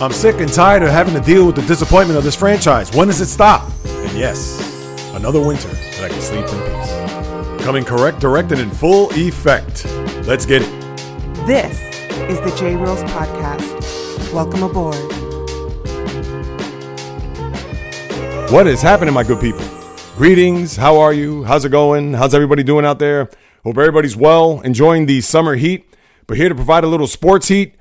I'm sick and tired of having to deal with the disappointment of this franchise. When does it stop? And yes, another winter that I can sleep in peace. Coming correct, directed in full effect. Let's get it. This is the J Reels Podcast. Welcome aboard. What is happening, my good people? Greetings. How are you? How's it going? How's everybody doing out there? Hope everybody's well, enjoying the summer heat. But here to provide a little sports heat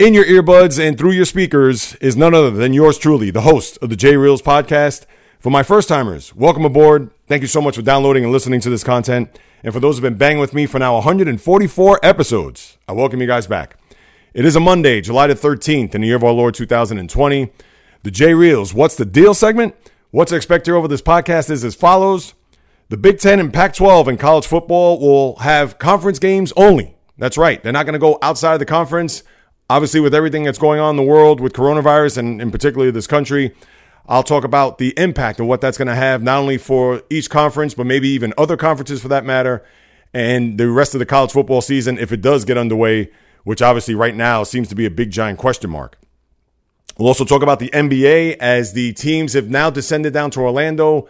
in your earbuds and through your speakers is none other than yours truly, the host of the J Reels podcast. For my first timers, welcome aboard. Thank you so much for downloading and listening to this content. And for those who've been banging with me for now 144 episodes, I welcome you guys back. It is a Monday, July the 13th, in the year of our Lord 2020. The J Reels, what's the deal segment? What to expect here over this podcast is as follows. The Big Ten and Pac 12 in college football will have conference games only. That's right. They're not going to go outside of the conference. Obviously, with everything that's going on in the world with coronavirus and in particular this country, I'll talk about the impact of what that's going to have, not only for each conference, but maybe even other conferences for that matter, and the rest of the college football season if it does get underway, which obviously right now seems to be a big giant question mark. We'll also talk about the NBA as the teams have now descended down to Orlando.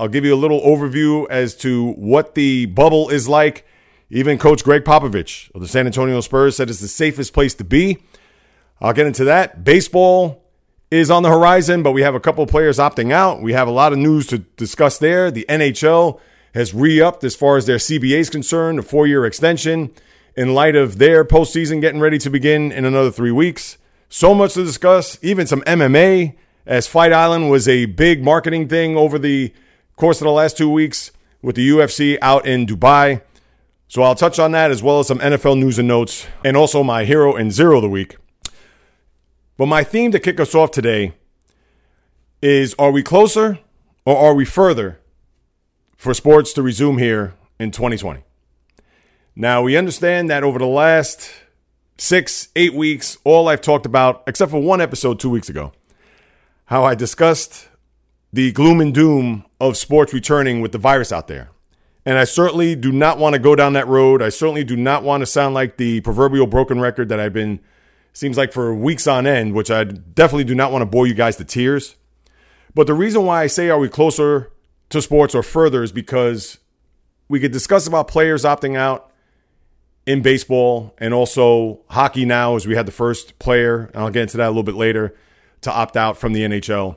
I'll give you a little overview as to what the bubble is like. Even Coach Gregg Popovich of the San Antonio Spurs said it's the safest place to be. I'll get into that. Baseball is on the horizon, but we have a couple players opting out. We have a lot of news to discuss there. The NHL has re upped as far as their CBA is concerned, a four year extension in light of their postseason getting ready to begin in another three weeks. So much to discuss, even some MMA, as Fight Island was a big marketing thing over the course of the last two weeks with the UFC out in Dubai. So I'll touch on that as well as some NFL news and notes, and also my hero and zero of the week. But my theme to kick us off today is Are we closer or are we further for sports to resume here in 2020? Now, we understand that over the last six, eight weeks, all I've talked about, except for one episode two weeks ago, how I discussed the gloom and doom of sports returning with the virus out there. And I certainly do not want to go down that road. I certainly do not want to sound like the proverbial broken record that I've been, seems like for weeks on end, which I definitely do not want to bore you guys to tears. But the reason why I say are we closer to sports or further is because we could discuss about players opting out in baseball and also hockey now, as we had the first player, and I'll get into that a little bit later, to opt out from the NHL.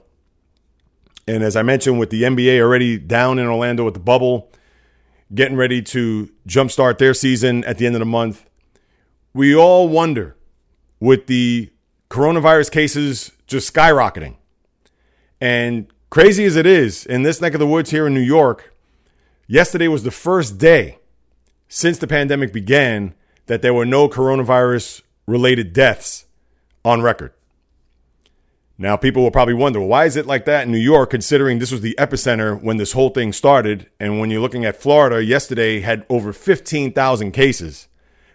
And as I mentioned, with the NBA already down in Orlando with the bubble, getting ready to jumpstart their season at the end of the month, we all wonder with the coronavirus cases just skyrocketing. And crazy as it is, in this neck of the woods here in New York, yesterday was the first day since the pandemic began that there were no coronavirus related deaths on record. Now, people will probably wonder, well, why is it like that in New York, considering this was the epicenter when this whole thing started? And when you're looking at Florida, yesterday had over 15,000 cases,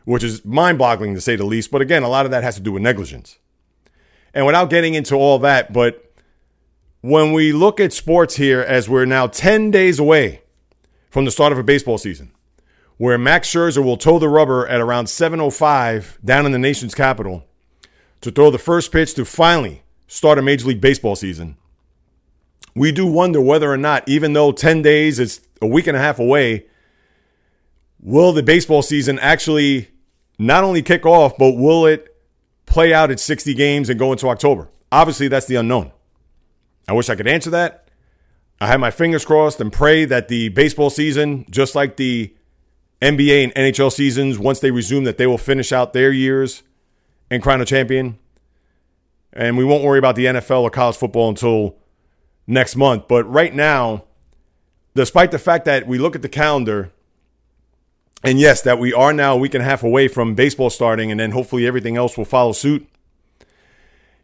which is mind boggling to say the least. But again, a lot of that has to do with negligence. And without getting into all that, but when we look at sports here, as we're now 10 days away from the start of a baseball season, where Max Scherzer will toe the rubber at around 7:05 down in the nation's capital to throw the first pitch to finally start a Major League Baseball season. We do wonder whether or not, even though 10 days is a week and a half away, will the baseball season actually not only kick off, but will it play out at 60 games and go into October? Obviously, that's the unknown. I wish I could answer that. I have my fingers crossed and pray that the baseball season, just like the NBA and NHL seasons, once they resume, that they will finish out their years and crown a champion. And we won't worry about the NFL or college football until next month. But right now, despite the fact that we look at the calendar, and yes, that we are now a week and a half away from baseball starting, and then hopefully everything else will follow suit,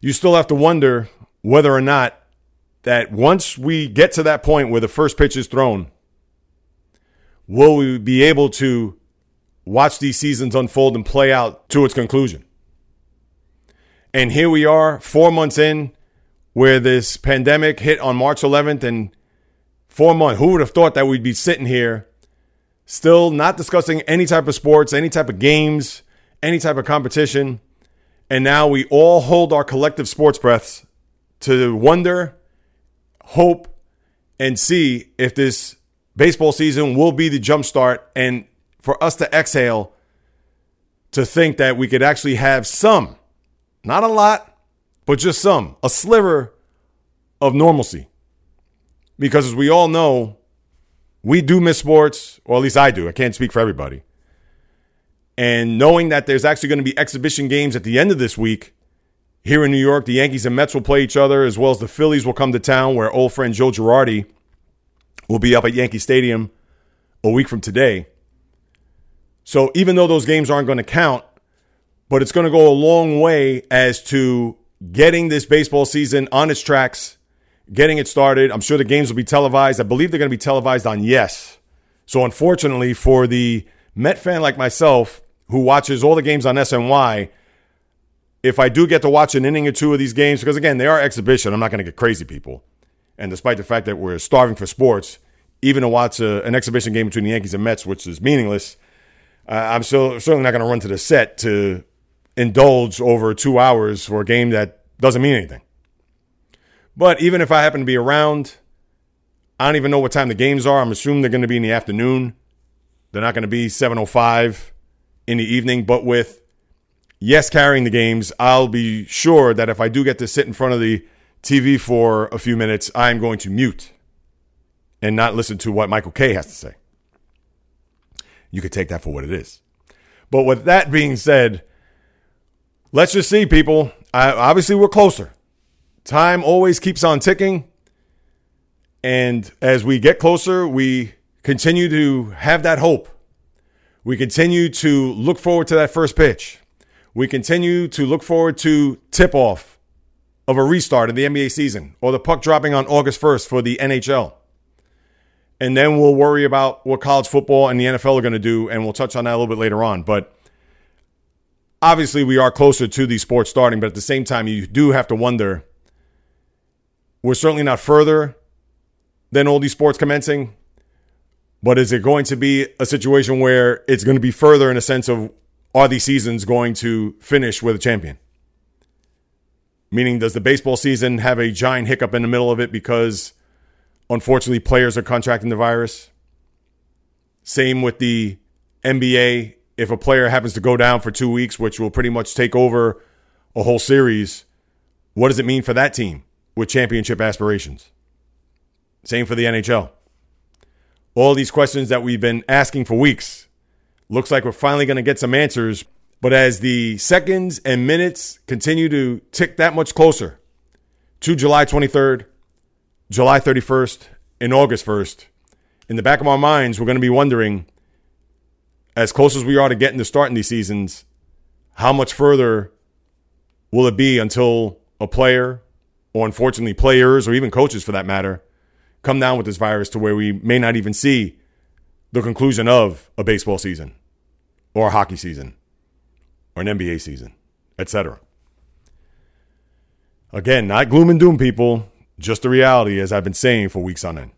you still have to wonder whether or not that once we get to that point where the first pitch is thrown, will we be able to watch these seasons unfold and play out to its conclusion? And here we are, four months in, where this pandemic hit on March 11th, and four months. Who would have thought that we'd be sitting here still not discussing any type of sports, any type of games, any type of competition? And now we all hold our collective sports breaths to wonder, hope, and see if this baseball season will be the jumpstart and for us to exhale to think that we could actually have some, not a lot, but just some, a sliver of normalcy. Because as we all know, we do miss sports, or at least I do. I can't speak for everybody. And knowing that there's actually going to be exhibition games at the end of this week here in New York, the Yankees and Mets will play each other, as well as the Phillies will come to town, where old friend Joe Girardi will be up at Yankee Stadium a week from today. So even though those games aren't going to count, but it's going to go a long way as to getting this baseball season on its tracks, getting it started. I'm sure the games will be televised. I believe they're going to be televised on Yes. So unfortunately for the Met fan like myself who watches all the games on SNY, if I do get to watch an inning or two of these games, because again, they are exhibition, I'm not going to get crazy people. And despite the fact that we're starving for sports, even to watch a, an exhibition game between the Yankees and Mets, which is meaningless, uh, I'm still, certainly not going to run to the set to indulge over two hours for a game that doesn't mean anything. But even if I happen to be around, I don't even know what time the games are. I'm assuming they're going to be in the afternoon. They're not going to be 7:05 in the evening. But with yes carrying the games, I'll be sure that if I do get to sit in front of the TV for a few minutes, I'm going to mute and not listen to what Michael Kay has to say. You could take that for what it is. But with that being said, let's just see, people. I, obviously, we're closer. Time always keeps on ticking. And as we get closer, we continue to have that hope. We continue to look forward to that first pitch. We continue to look forward to tip off of a restart of the NBA season or the puck dropping on August 1st for the NHL. And then we'll worry about what college football and the NFL are going to do. And we'll touch on that a little bit later on. But obviously, we are closer to these sports starting. But at the same time, you do have to wonder we're certainly not further than all these sports commencing. But is it going to be a situation where it's going to be further in a sense of are these seasons going to finish with a champion? Meaning, does the baseball season have a giant hiccup in the middle of it because unfortunately players are contracting the virus? Same with the NBA. If a player happens to go down for two weeks, which will pretty much take over a whole series, what does it mean for that team with championship aspirations? Same for the NHL. All these questions that we've been asking for weeks. Looks like we're finally going to get some answers. But as the seconds and minutes continue to tick that much closer to July 23rd, July 31st, and August 1st, in the back of our minds, we're going to be wondering, as close as we are to getting to starting these seasons, how much further will it be until a player, or unfortunately players, or even coaches for that matter, come down with this virus to where we may not even see the conclusion of a baseball season or a hockey season or an NBA season, etc. Again, not gloom and doom, people, just the reality, as I've been saying for weeks on end.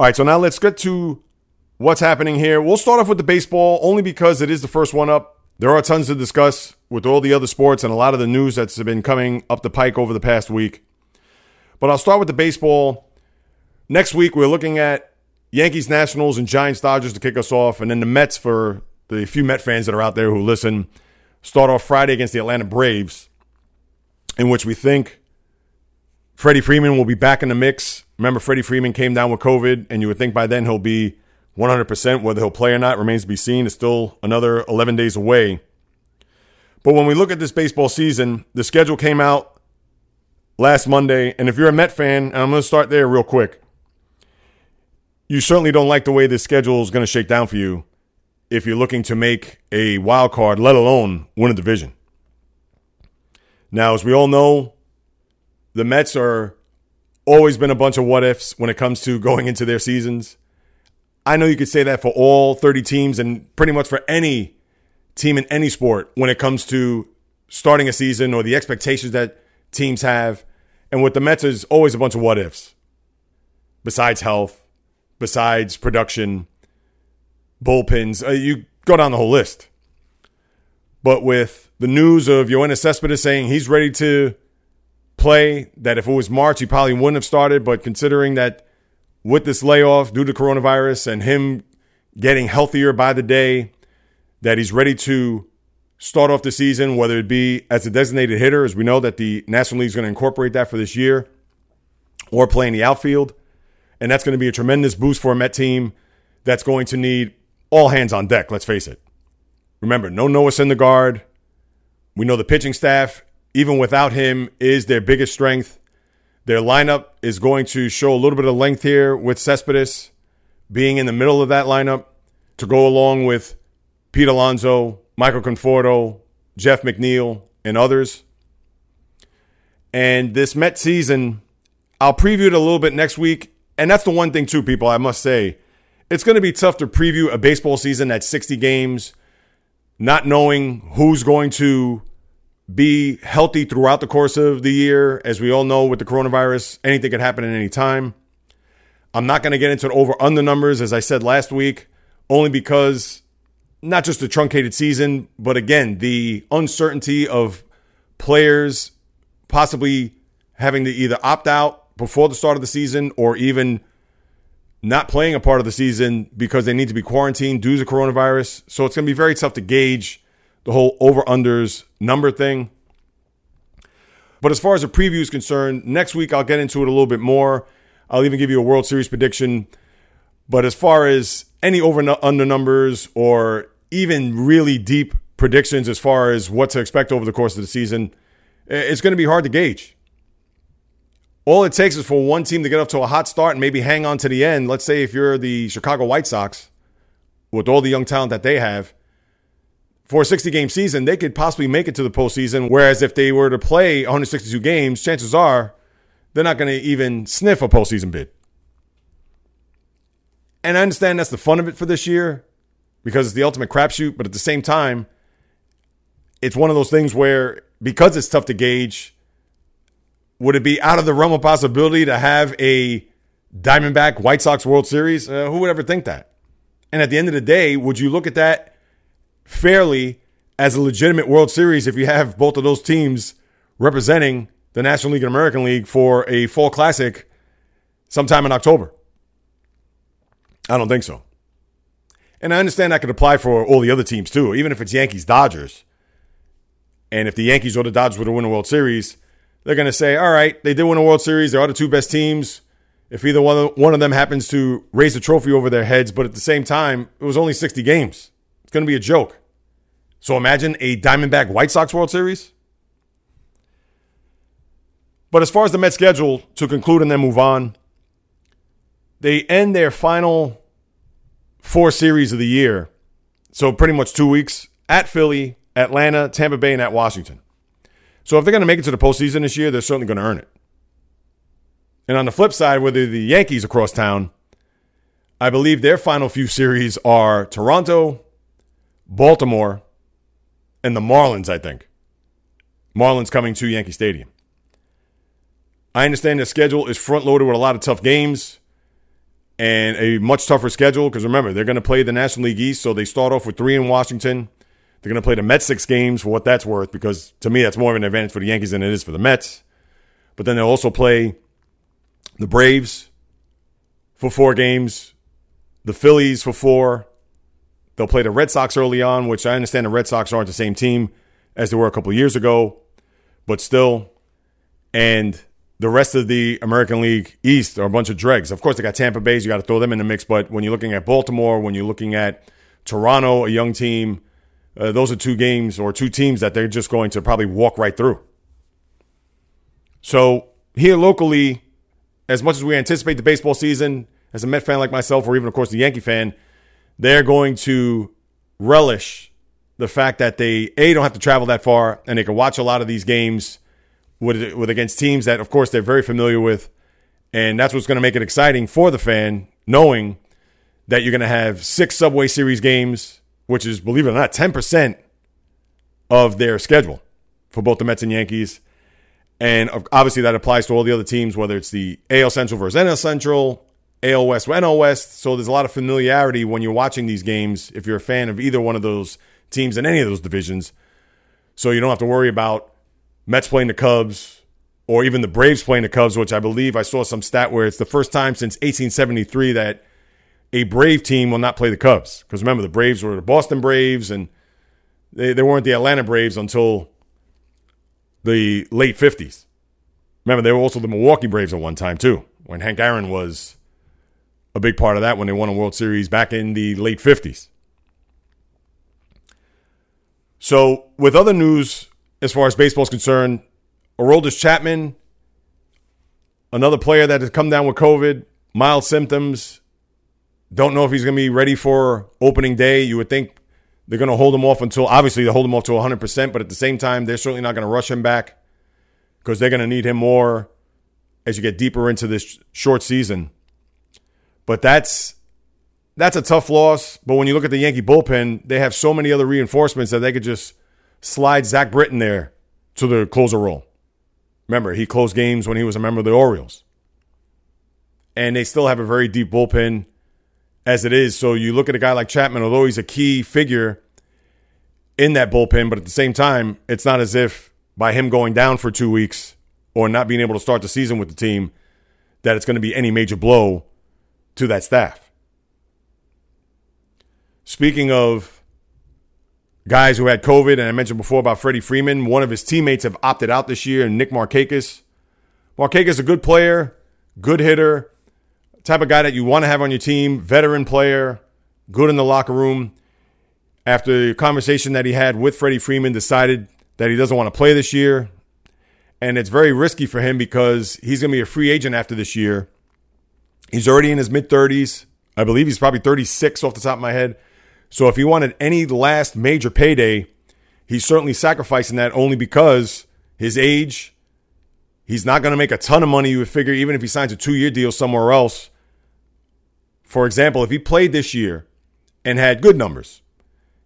All right, so now let's get to what's happening here. We'll start off with the baseball only because it is the first one up. There are tons to discuss with all the other sports and a lot of the news that's been coming up the pike over the past week. But I'll start with the baseball. Next week, we're looking at Yankees, Nationals, and Giants, Dodgers to kick us off, and then the Mets for the few Met fans that are out there who listen. Start off Friday against the Atlanta Braves, in which we think Freddie Freeman will be back in the mix. Remember, Freddie Freeman came down with COVID, and you would think by then he'll be 100%. Whether he'll play or not remains to be seen. It's still another 11 days away. But when we look at this baseball season, the schedule came out last Monday. And if you're a Met fan, and I'm going to start there real quick, you certainly don't like the way this schedule is going to shake down for you if you're looking to make a wild card, let alone win a division. Now, as we all know, the Mets are always been a bunch of what ifs when it comes to going into their seasons. I know you could say that for all 30 teams and pretty much for any team in any sport when it comes to starting a season or the expectations that teams have. And with the Mets, is always a bunch of what ifs. Besides health, besides production, bullpens, uh, you go down the whole list. But with the news of Yoenis Cespedes saying he's ready to play, that if it was March, he probably wouldn't have started. But considering that with this layoff due to coronavirus and him getting healthier by the day, that he's ready to start off the season, whether it be as a designated hitter, as we know that the National League is going to incorporate that for this year, or playing the outfield. And that's going to be a tremendous boost for a Met team that's going to need all hands on deck, let's face it. Remember, no Noah Syndergaard. We know the pitching staff, even without him, is their biggest strength. Their lineup is going to show a little bit of length here with Cespedes being in the middle of that lineup to go along with Pete Alonso, Michael Conforto, Jeff McNeil, and others. And this Met season, I'll preview it a little bit next week. And that's the one thing, too, people, I must say. It's going to be tough to preview a baseball season at 60 games, not knowing who's going to be healthy throughout the course of the year. As we all know, with the coronavirus, anything can happen at any time. I'm not going to get into the over under numbers, as I said last week, only because not just the truncated season, but again, the uncertainty of players possibly having to either opt out before the start of the season or even not playing a part of the season because they need to be quarantined due to coronavirus. So it's going to be very tough to gauge the whole over unders number thing. But as far as the preview is concerned, next week I'll get into it a little bit more. I'll even give you a World Series prediction. But as far as any over under numbers or even really deep predictions as far as what to expect over the course of the season, it's going to be hard to gauge. All it takes is for one team to get off to a hot start and maybe hang on to the end. Let's say if you're the Chicago White Sox, with all the young talent that they have, for a 60 game season, they could possibly make it to the postseason. Whereas if they were to play 162 games, chances are they're not going to even sniff a postseason bid. And I understand that's the fun of it for this year because it's the ultimate crapshoot. But at the same time, it's one of those things where because it's tough to gauge, would it be out of the realm of possibility to have a Diamondback White Sox World Series? Uh, who would ever think that? And at the end of the day, would you look at that fairly as a legitimate World Series if you have both of those teams representing the National League and American League for a fall classic sometime in October. I don't think so. And I understand that could apply for all the other teams too, even if it's Yankees Dodgers. And if the Yankees or the Dodgers were to win a World Series, they're going to say, all right, they did win a World Series. They are the two best teams. If either one of, them happens to raise a trophy over their heads, but at the same time, it was only 60 games. Going to be a joke. So imagine a Diamondback White Sox World Series. But as far as the Mets schedule to conclude and then move on, they end their final four series of the year. So pretty much two weeks at Philly, Atlanta, Tampa Bay, and at Washington. So if they're going to make it to the postseason this year, they're certainly going to earn it. And on the flip side, whether the Yankees across town, I believe their final few series are Toronto, Baltimore, and the Marlins, I think. Marlins coming to Yankee Stadium. I understand the schedule is front loaded with a lot of tough games and a much tougher schedule because remember, they're going to play the National League East, so they start off with three in Washington. They're going to play the Mets six games for what that's worth because to me, that's more of an advantage for the Yankees than it is for the Mets. But then they'll also play the Braves for four games, the Phillies for four, They'll play the Red Sox early on, which I understand the Red Sox aren't the same team as they were a couple years ago, but still. And the rest of the American League East are a bunch of dregs. Of course, they got Tampa Bay, you got to throw them in the mix. But when you're looking at Baltimore, when you're looking at Toronto, a young team, uh, those are two games or two teams that they're just going to probably walk right through. So here locally, as much as we anticipate the baseball season, as a Met fan like myself, or even of course the Yankee fan, they're going to relish the fact that they a don't have to travel that far and they can watch a lot of these games with, with against teams that, of course, they're very familiar with. And that's what's going to make it exciting for the fan, knowing that you're going to have six Subway Series games, which is, believe it or not, 10% of their schedule for both the Mets and Yankees. And obviously, that applies to all the other teams, whether it's the AL Central versus NL Central, AL West, NL West. So there's a lot of familiarity when you're watching these games if you're a fan of either one of those teams in any of those divisions. So you don't have to worry about Mets playing the Cubs or even the Braves playing the Cubs, which I believe I saw some stat where it's the first time since 1873 that a Brave team will not play the Cubs. Because remember, the Braves were the Boston Braves and they, they weren't the Atlanta Braves until the late 50s. Remember, they were also the Milwaukee Braves at one time, too, when Hank Aaron was a big part of that when they won a World Series back in the late 50s. So, with other news as far as baseball is concerned, Aroldis Chapman, another player that has come down with COVID, mild symptoms. Don't know if he's going to be ready for opening day. You would think they're going to hold him off until, obviously, they hold him off to 100%, but at the same time, they're certainly not going to rush him back because they're going to need him more as you get deeper into this short season. But that's that's a tough loss. But when you look at the Yankee bullpen, they have so many other reinforcements that they could just slide Zach Britton there to the closer role. Remember, he closed games when he was a member of the Orioles. And they still have a very deep bullpen as it is. So you look at a guy like Chapman, although he's a key figure in that bullpen, but at the same time, it's not as if by him going down for two weeks or not being able to start the season with the team that it's going to be any major blow to that staff. Speaking of guys who had COVID, and I mentioned before about Freddie Freeman, one of his teammates have opted out this year, Nick Markakis. Markakis a good player, good hitter, type of guy that you want to have on your team, veteran player, good in the locker room. After the conversation that he had with Freddie Freeman, decided that he doesn't want to play this year. And it's very risky for him because he's going to be a free agent after this year. He's already in his mid 30s. I believe he's probably 36 off the top of my head. So if he wanted any last major payday, he's certainly sacrificing that only because his age, he's not going to make a ton of money, you would figure, even if he signs a two year deal somewhere else. For example, if he played this year and had good numbers,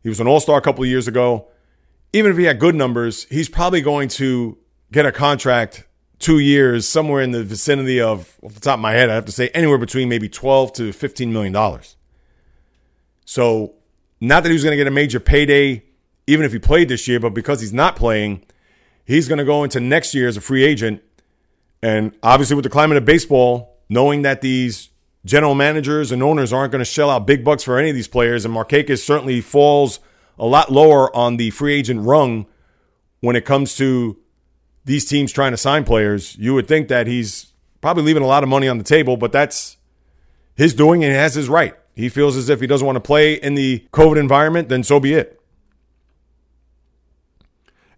he was an all star a couple of years ago. Even if he had good numbers, he's probably going to get a contract two years, somewhere in the vicinity of, off the top of my head, I have to say anywhere between maybe 12 to 15 million dollars. So, not that he was going to get a major payday even if he played this year, but because he's not playing, he's going to go into next year as a free agent. And obviously, with the climate of baseball, knowing that these general managers and owners aren't going to shell out big bucks for any of these players, and Marquez certainly falls a lot lower on the free agent rung when it comes to these teams trying to sign players, you would think that he's probably leaving a lot of money on the table, but that's his doing and he has his right. He feels as if he doesn't want to play in the COVID environment, then so be it.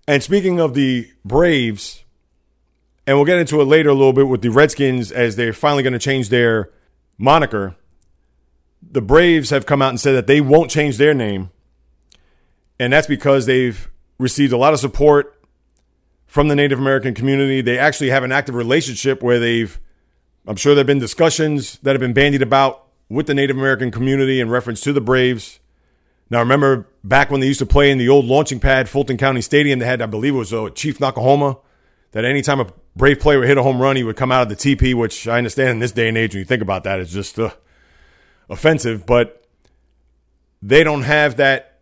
And speaking of the Braves, and we'll get into it later a little bit with the Redskins as they're finally going to change their moniker. The Braves have come out and said that they won't change their name. And that's because they've received a lot of support from the Native American community. They actually have an active relationship where they've, I'm sure there have been discussions that have been bandied about with the Native American community in reference to the Braves. Now, remember back when they used to play in the old launching pad, Fulton County Stadium, they had, I believe it was uh, Chief Noc-A-Homa, that anytime a Brave player would hit a home run, he would come out of the TP, which I understand in this day and age, when you think about that, it's just uh, offensive. But they don't have that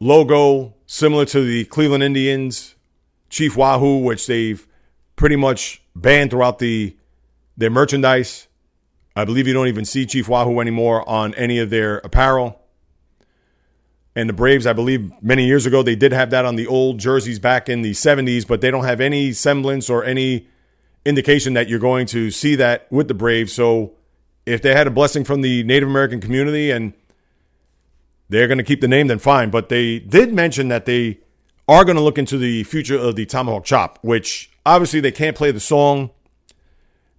logo similar to the Cleveland Indians Chief Wahoo, which they've pretty much banned throughout the their merchandise. I believe you don't even see Chief Wahoo anymore on any of their apparel. And the Braves, I believe many years ago, they did have that on the old jerseys back in the 70s, but they don't have any semblance or any indication that you're going to see that with the Braves. So if they had a blessing from the Native American community and they're going to keep the name, then fine. But they did mention that they are going to look into the future of the Tomahawk Chop, which obviously they can't play the song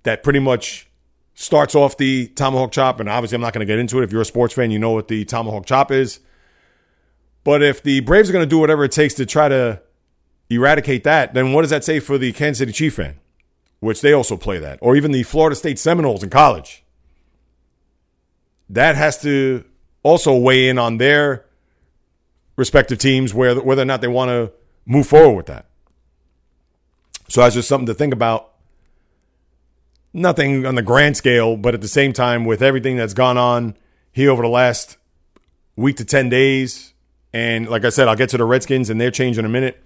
that pretty much starts off the Tomahawk Chop. And obviously, I'm not going to get into it. If you're a sports fan, you know what the Tomahawk Chop is. But if the Braves are going to do whatever it takes to try to eradicate that, then what does that say for the Kansas City Chief fan, which they also play that, or even the Florida State Seminoles in college? That has to also weigh in on their respective teams where whether or not they want to move forward with that. So that's just something to think about. Nothing on the grand scale, but at the same time, with everything that's gone on here over the last week to 10 days, and like I said, I'll get to the Redskins and their change in a minute.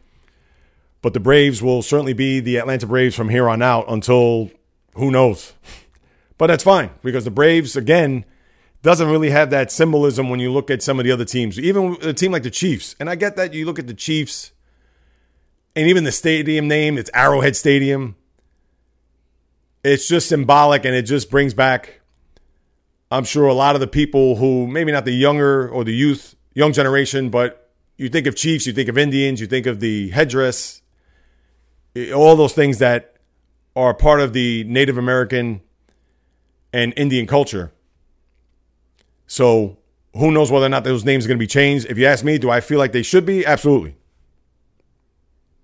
But the Braves will certainly be the Atlanta Braves from here on out until who knows. But that's fine because the Braves, again, doesn't really have that symbolism when you look at some of the other teams, even a team like the Chiefs. And I get that you look at the Chiefs and even the stadium name, it's Arrowhead Stadium. It's just symbolic and it just brings back, I'm sure, a lot of the people who maybe not the younger or the youth, young generation, but you think of Chiefs, you think of Indians, you think of the headdress, eh, all those things that are part of the Native American and Indian culture. So who knows whether or not those names are going to be changed? If you ask me, do I feel like they should be? Absolutely.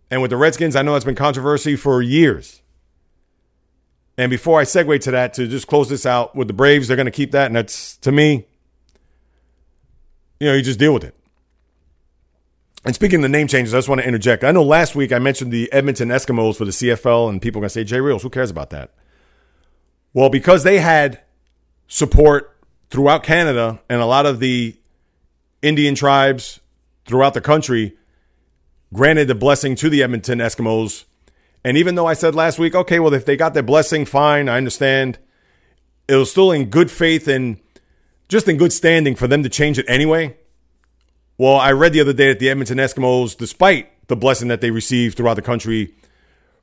And with the Redskins, I know that's been controversy for years. And before I segue to that, to just close this out with the Braves, they're going to keep that. And that's, to me, you know, you just deal with it. And speaking of the name changes, I just want to interject. I know last week I mentioned the Edmonton Eskimos for the CFL, and people are going to say, Jay Reels, who cares about that? Well, because they had support throughout Canada and a lot of the Indian tribes throughout the country granted the blessing to the Edmonton Eskimos. And even though I said last week, okay, well, if they got their blessing, fine, I understand. It was still in good faith and just in good standing for them to change it anyway. Well, I read the other day that the Edmonton Eskimos, despite the blessing that they received throughout the country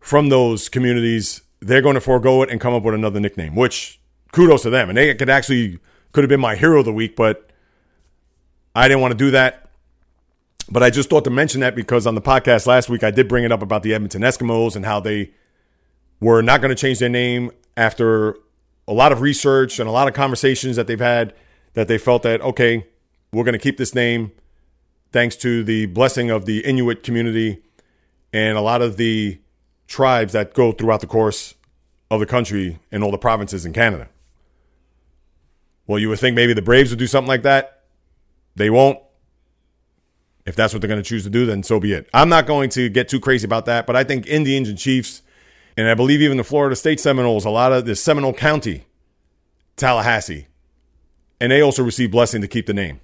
from those communities, they're going to forego it and come up with another nickname, which kudos to them. And they could actually could have been my hero of the week, but I didn't want to do that. But I just thought to mention that because on the podcast last week, I did bring it up about the Edmonton Eskimos and how they were not going to change their name after a lot of research and a lot of conversations that they've had that they felt that, okay, we're going to keep this name thanks to the blessing of the Inuit community and a lot of the tribes that go throughout the course of the country and all the provinces in Canada. Well, you would think maybe the Braves would do something like that. They won't. If that's what they're going to choose to do, then so be it. I'm not going to get too crazy about that, but I think Indians and Chiefs, and I believe even the Florida State Seminoles, a lot of the Seminole County, Tallahassee, and they also received blessing to keep the name.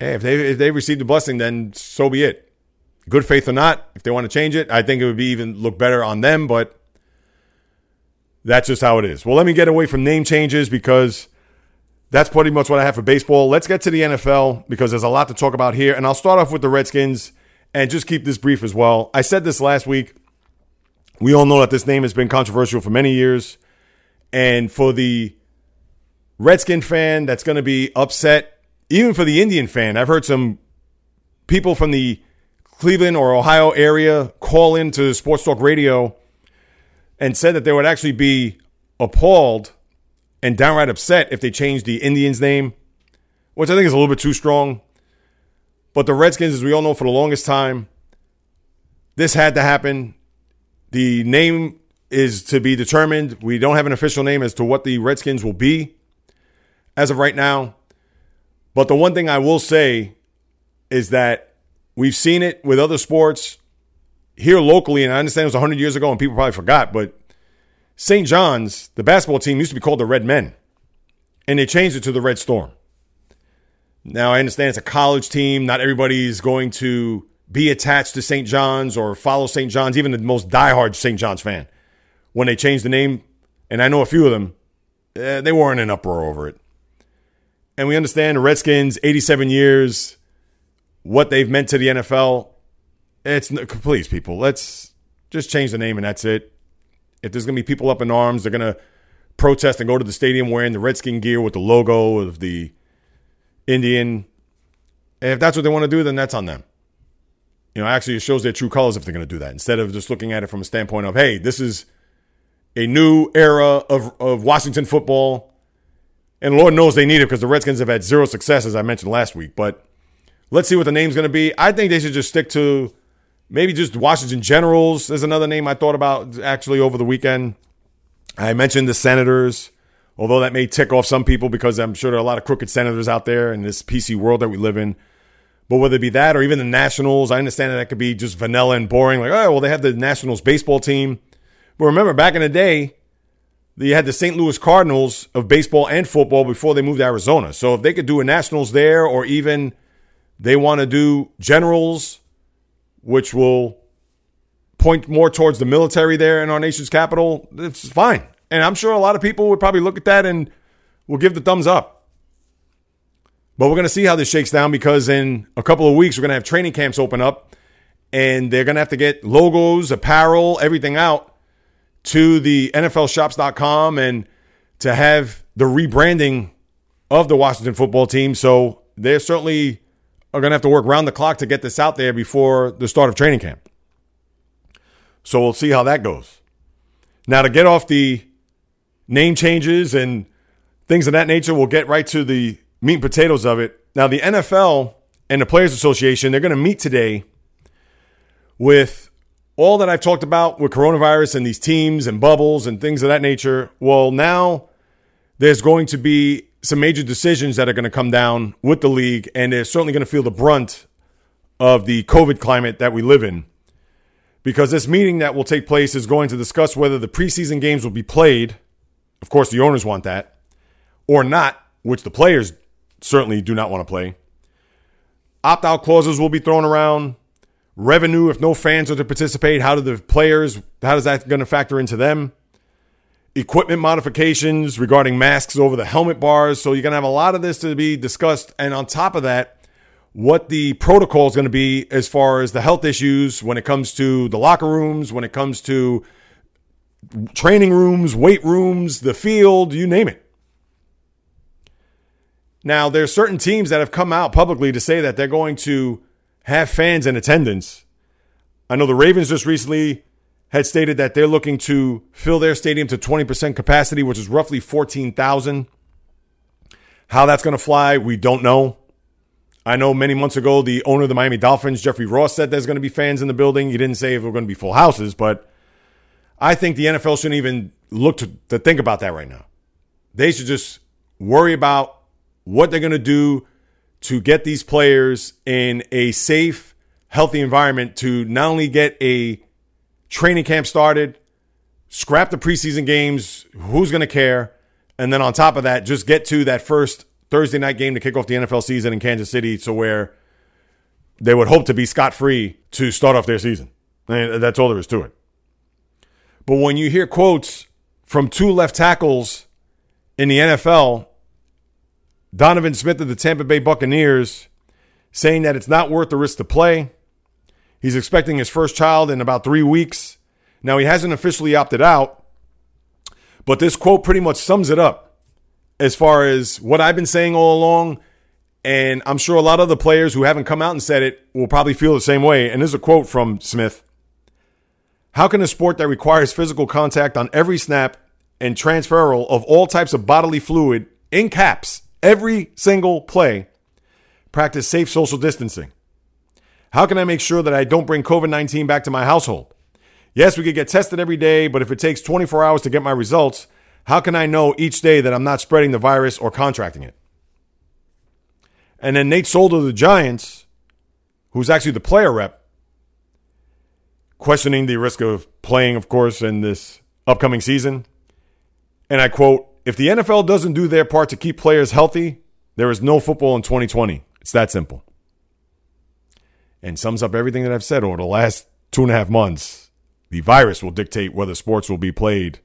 Hey, if they if they received the blessing, then so be it. Good faith or not, if they want to change it, I think it would be even look better on them, but that's just how it is. Well, let me get away from name changes because that's pretty much what I have for baseball. Let's get to the NFL because there's a lot to talk about here. And I'll start off with the Redskins and just keep this brief as well. I said this last week. We all know that this name has been controversial for many years. And for the Redskin fan that's going to be upset, even for the Indian fan, I've heard some people from the Cleveland or Ohio area call into Sports Talk Radio and said that they would actually be appalled and downright upset if they changed the Indians' name, which I think is a little bit too strong. But the Redskins, as we all know, for the longest time, this had to happen. The name is to be determined. We don't have an official name as to what the Redskins will be as of right now. But the one thing I will say is that we've seen it with other sports here locally, and I understand it was 100 years ago and people probably forgot, but St. John's, the basketball team, used to be called the Red Men, and they changed it to the Red Storm. Now, I understand it's a college team. Not everybody's going to be attached to St. John's or follow St. John's, even the most diehard St. John's fan. When they changed the name, and I know a few of them, eh, they weren't in uproar over it. And we understand the Redskins, 87 years, what they've meant to the NFL. It's please, people, let's just change the name and that's it. If there's going to be people up in arms, they're going to protest and go to the stadium wearing the Redskin gear with the logo of the Indian. And if that's what they want to do, then that's on them. You know, actually, it shows their true colors if they're going to do that instead of just looking at it from a standpoint of, hey, this is a new era of, of Washington football. And Lord knows they need it because the Redskins have had zero success, as I mentioned last week. But let's see what the name's going to be. I think they should just stick to Maybe just Washington Generals is another name I thought about actually over the weekend. I mentioned the Senators, although that may tick off some people because I'm sure there are a lot of crooked senators out there in this PC world that we live in. But whether it be that or even the Nationals, I understand that that could be just vanilla and boring. Like, oh, well, they have the Nationals baseball team. But remember, back in the day, you had the St. Louis Cardinals of baseball and football before they moved to Arizona. So if they could do a Nationals there, or even they want to do Generals, which will point more towards the military there in our nation's capital, it's fine. And I'm sure a lot of people would probably look at that and will give the thumbs up. But we're going to see how this shakes down because in a couple of weeks, we're going to have training camps open up and they're going to have to get logos, apparel, everything out to the NFLshops.com and to have the rebranding of the Washington football team. So they're certainly are going to have to work round the clock to get this out there before the start of training camp. So we'll see how that goes. Now, to get off the name changes and things of that nature, we'll get right to the meat and potatoes of it. Now, the NFL and the Players Association, they're going to meet today with all that I've talked about with coronavirus and these teams and bubbles and things of that nature, well, now there's going to be some major decisions that are going to come down with the league, and they're certainly going to feel the brunt of the COVID climate that we live in. Because this meeting that will take place is going to discuss whether the preseason games will be played. Of course, the owners want that, or not, which the players certainly do not want to play. Opt out clauses will be thrown around revenue if no fans are to participate how do the players how does that going to factor into them equipment modifications regarding masks over the helmet bars. So you're going to have a lot of this to be discussed. And on top of that what the protocol is going to be as far as the health issues when it comes to the locker rooms when it comes to training rooms weight rooms the field you name it. Now there's certain teams that have come out publicly to say that they're going to have fans in attendance. I know the Ravens just recently had stated that they're looking to fill their stadium to 20% capacity, which is roughly 14,000. How that's going to fly, we don't know. I know many months ago, the owner of the Miami Dolphins, Jeffrey Ross, said there's going to be fans in the building. He didn't say if we're going to be full houses, but I think the NFL shouldn't even look to, to think about that right now. They should just worry about what they're going to do to get these players in a safe, healthy environment to not only get a training camp started, scrap the preseason games, who's going to care? And then on top of that, just get to that first Thursday night game to kick off the NFL season in Kansas City to where they would hope to be scot free to start off their season. And that's all there is to it. But when you hear quotes from two left tackles in the NFL Donovan Smith of the Tampa Bay Buccaneers saying that it's not worth the risk to play. He's expecting his first child in about three weeks. Now, he hasn't officially opted out, but this quote pretty much sums it up as far as what I've been saying all along. And I'm sure a lot of the players who haven't come out and said it will probably feel the same way. And there's a quote from Smith How can a sport that requires physical contact on every snap and transferal of all types of bodily fluid in caps every single play, practice safe social distancing? How can I make sure that I don't bring COVID 19 back to my household? Yes, we could get tested every day, but if it takes 24 hours to get my results, how can I know each day that I'm not spreading the virus or contracting it? And then Nate Solder the Giants, who's actually the player rep, questioning the risk of playing, of course, in this upcoming season. And I quote, if the NFL doesn't do their part to keep players healthy, there is no football in 2020. It's that simple. And sums up everything that I've said over the last two and a half months. The virus will dictate whether sports will be played,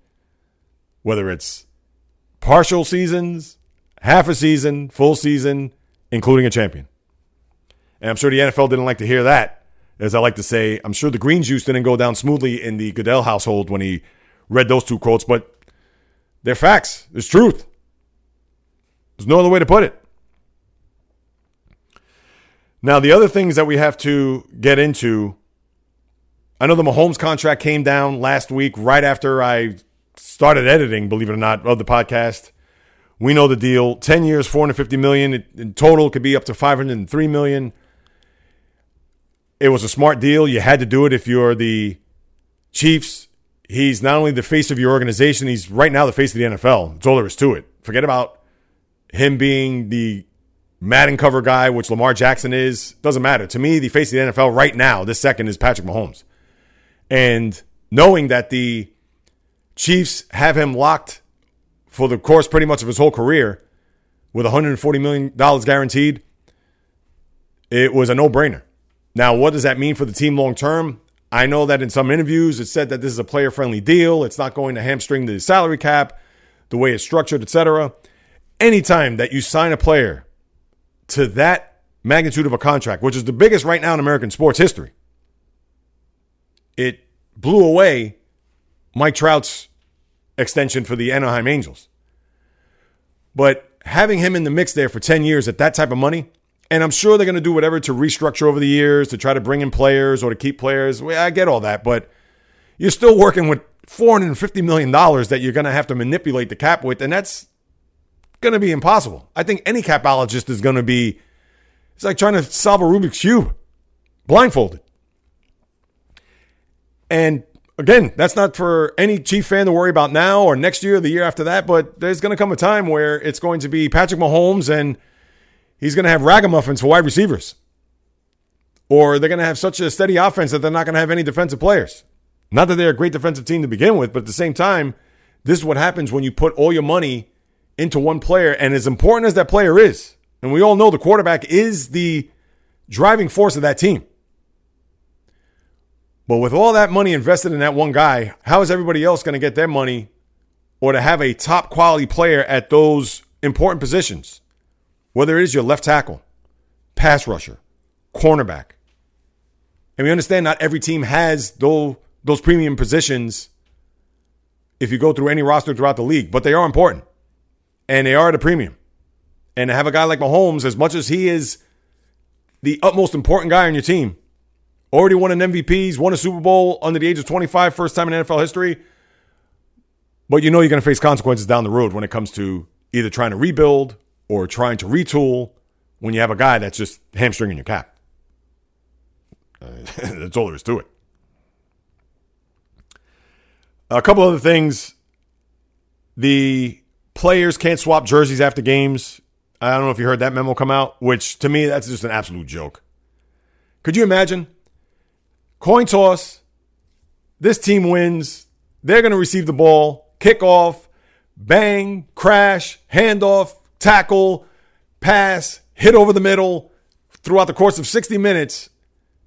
whether it's partial seasons, half a season, full season, including a champion. And I'm sure the NFL didn't like to hear that. As I like to say, I'm sure the green juice didn't go down smoothly in the Goodell household when he read those two quotes, but they're facts. It's truth. There's no other way to put it. Now, the other things that we have to get into I know the Mahomes contract came down last week right after I started editing, believe it or not, of the podcast. We know the deal. 10 years, 450 million. In total, could be up to 503 million. it was a smart deal. You had to do it if you're the Chiefs. He's not only the face of your organization, he's right now the face of the NFL. That's all there is to it. Forget about him being the Madden cover guy, which Lamar Jackson is. Doesn't matter. To me, the face of the NFL right now, this second, is Patrick Mahomes. And knowing that the Chiefs have him locked for the course pretty much of his whole career with $140 million guaranteed, it was a no brainer. Now, what does that mean for the team long term? I know that in some interviews it said that this is a player friendly deal. It's not going to hamstring the salary cap, the way it's structured, etc. Anytime that you sign a player to that magnitude of a contract, which is the biggest right now in American sports history, it blew away Mike Trout's extension for the Anaheim Angels. But having him in the mix there for 10 years at that type of money, and I'm sure they're going to do whatever to restructure over the years to try to bring in players or to keep players. I get all that, but you're still working with $450 million that you're going to have to manipulate the cap with, and that's going to be impossible. I think any capologist is going to be, it's like trying to solve a Rubik's Cube blindfolded. And again, that's not for any Chief fan to worry about now or next year or the year after that, but there's going to come a time where it's going to be Patrick Mahomes and he's going to have ragamuffins for wide receivers. Or they're going to have such a steady offense that they're not going to have any defensive players. Not that they're a great defensive team to begin with, but at the same time, this is what happens when you put all your money into one player. And as important as that player is, and we all know the quarterback is the driving force of that team. But with all that money invested in that one guy, how is everybody else going to get their money or to have a top quality player at those important positions? Whether it is your left tackle, pass rusher, cornerback. And we understand not every team has those, those premium positions if you go through any roster throughout the league, but they are important and they are at a premium. And to have a guy like Mahomes, as much as he is the utmost important guy on your team, already won an MVP, he's won a Super Bowl under the age of 25, first time in NFL history. But you know you're going to face consequences down the road when it comes to either trying to rebuild or trying to retool when you have a guy that's just hamstringing your cap. Uh, that's all there is to it. A couple other things. The players can't swap jerseys after games. I don't know if you heard that memo come out, which to me, that's just an absolute joke. Could you imagine? Coin toss. This team wins. They're going to receive the ball, kickoff, bang, crash, handoff, tackle, pass, hit over the middle throughout the course of 60 minutes.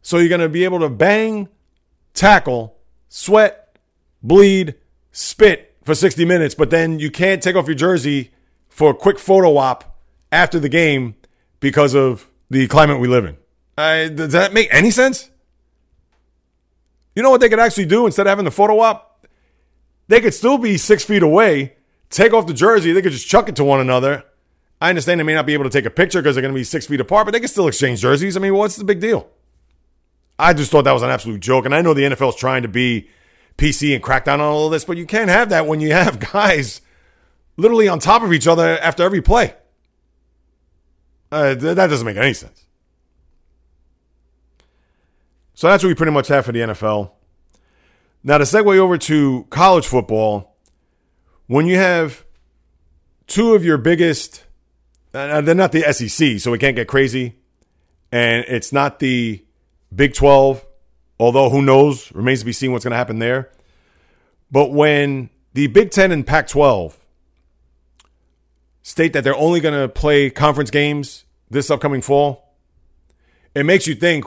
So you're going to be able to bang, tackle, sweat, bleed, spit for 60 minutes, but then you can't take off your jersey for a quick photo op after the game because of the climate we live in. Uh, does that make any sense? You know what they could actually do instead of having the photo op? They could still be six feet away, take off the jersey, they could just chuck it to one another, I understand they may not be able to take a picture because they're going to be six feet apart, but they can still exchange jerseys. I mean, what's the big deal? I just thought that was an absolute joke. And I know the NFL is trying to be PC and crack down on all of this, but you can't have that when you have guys literally on top of each other after every play. Uh, that doesn't make any sense. So that's what we pretty much have for the NFL. Now, to segue over to college football, when you have two of your biggest uh, they're not the SEC, so we can't get crazy. And it's not the Big 12, although who knows? Remains to be seen what's going to happen there. But when the Big 10 and Pac 12 state that they're only going to play conference games this upcoming fall, it makes you think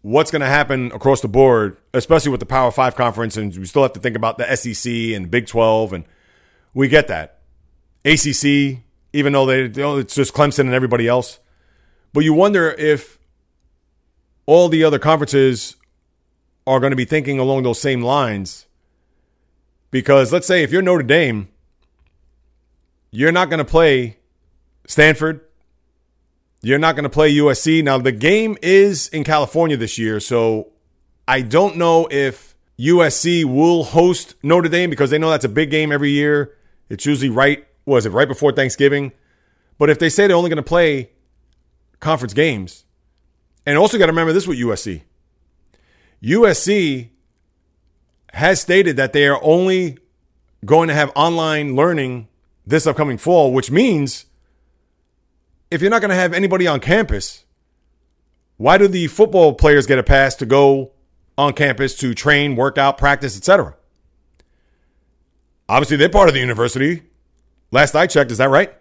what's going to happen across the board, especially with the Power 5 conference. And we still have to think about the SEC and Big 12. And we get that. ACC, even though they it's just Clemson and everybody else. But you wonder if all the other conferences are going to be thinking along those same lines. Because let's say if you're Notre Dame, you're not going to play Stanford. You're not going to play USC. Now, the game is in California this year, so I don't know if USC will host Notre Dame because they know that's a big game every year. It's usually right was it right before Thanksgiving? But if they say they're only going to play conference games, and also got to remember this with USC, USC has stated that they are only going to have online learning this upcoming fall, which means if you're not going to have anybody on campus, why do the football players get a pass to go on campus to train, work out, practice, etc.? Obviously, they're part of the university. Last I checked, is that right?